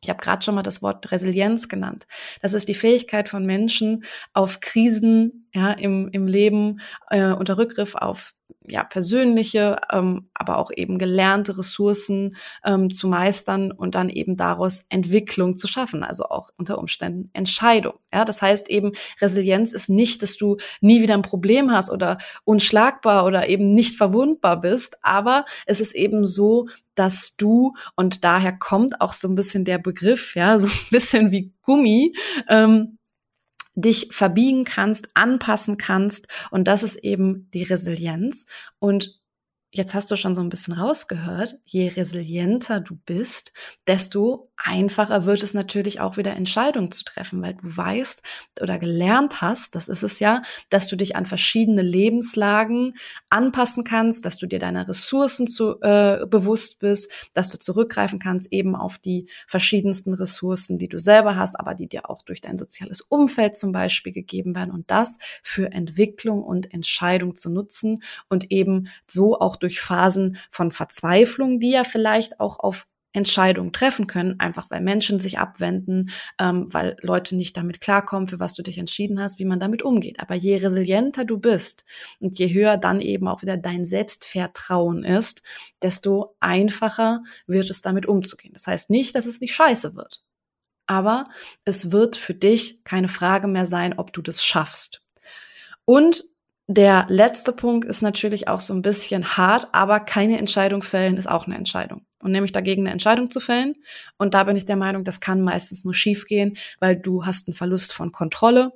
Ich habe gerade schon mal das Wort Resilienz genannt. Das ist die Fähigkeit von Menschen, auf Krisen ja, im, im Leben äh, unter Rückgriff auf ja, persönliche, ähm, aber auch eben gelernte Ressourcen ähm, zu meistern und dann eben daraus Entwicklung zu schaffen, also auch unter Umständen Entscheidung. Ja, das heißt eben, Resilienz ist nicht, dass du nie wieder ein Problem hast oder unschlagbar oder eben nicht verwundbar bist, aber es ist eben so, dass du, und daher kommt auch so ein bisschen der Begriff, ja, so ein bisschen wie Gummi, ähm, dich verbiegen kannst, anpassen kannst. Und das ist eben die Resilienz. Und jetzt hast du schon so ein bisschen rausgehört, je resilienter du bist, desto einfacher wird es natürlich auch wieder Entscheidungen zu treffen, weil du weißt oder gelernt hast, das ist es ja, dass du dich an verschiedene Lebenslagen anpassen kannst, dass du dir deiner Ressourcen zu, äh, bewusst bist, dass du zurückgreifen kannst eben auf die verschiedensten Ressourcen, die du selber hast, aber die dir auch durch dein soziales Umfeld zum Beispiel gegeben werden und das für Entwicklung und Entscheidung zu nutzen und eben so auch durch Phasen von Verzweiflung, die ja vielleicht auch auf Entscheidungen treffen können, einfach weil Menschen sich abwenden, ähm, weil Leute nicht damit klarkommen, für was du dich entschieden hast, wie man damit umgeht. Aber je resilienter du bist und je höher dann eben auch wieder dein Selbstvertrauen ist, desto einfacher wird es damit umzugehen. Das heißt nicht, dass es nicht scheiße wird. Aber es wird für dich keine Frage mehr sein, ob du das schaffst. Und der letzte Punkt ist natürlich auch so ein bisschen hart, aber keine Entscheidung fällen ist auch eine Entscheidung. Und nämlich dagegen eine Entscheidung zu fällen. Und da bin ich der Meinung, das kann meistens nur schiefgehen, weil du hast einen Verlust von Kontrolle.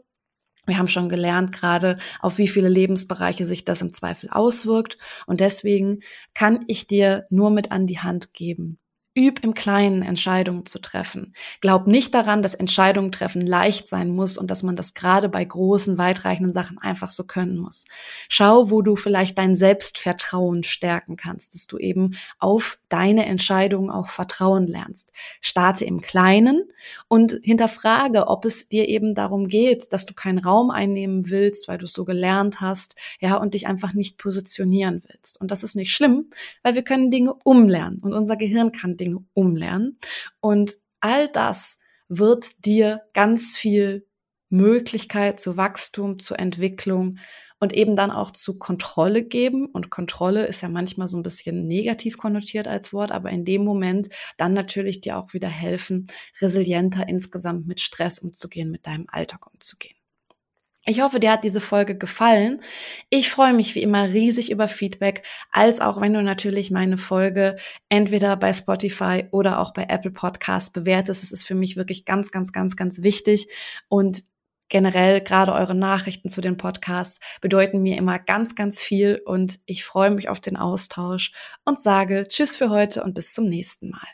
Wir haben schon gelernt gerade, auf wie viele Lebensbereiche sich das im Zweifel auswirkt. Und deswegen kann ich dir nur mit an die Hand geben. Üb im Kleinen Entscheidungen zu treffen. Glaub nicht daran, dass Entscheidungen treffen leicht sein muss und dass man das gerade bei großen, weitreichenden Sachen einfach so können muss. Schau, wo du vielleicht dein Selbstvertrauen stärken kannst, dass du eben auf deine Entscheidungen auch vertrauen lernst. Starte im Kleinen und hinterfrage, ob es dir eben darum geht, dass du keinen Raum einnehmen willst, weil du es so gelernt hast, ja, und dich einfach nicht positionieren willst. Und das ist nicht schlimm, weil wir können Dinge umlernen und unser Gehirn kann Dinge Dinge umlernen. Und all das wird dir ganz viel Möglichkeit zu Wachstum, zu Entwicklung und eben dann auch zu Kontrolle geben. Und Kontrolle ist ja manchmal so ein bisschen negativ konnotiert als Wort, aber in dem Moment dann natürlich dir auch wieder helfen, resilienter insgesamt mit Stress umzugehen, mit deinem Alltag umzugehen. Ich hoffe, dir hat diese Folge gefallen. Ich freue mich wie immer riesig über Feedback, als auch wenn du natürlich meine Folge entweder bei Spotify oder auch bei Apple Podcasts bewertest. Es ist für mich wirklich ganz, ganz, ganz, ganz wichtig und generell gerade eure Nachrichten zu den Podcasts bedeuten mir immer ganz, ganz viel und ich freue mich auf den Austausch und sage Tschüss für heute und bis zum nächsten Mal.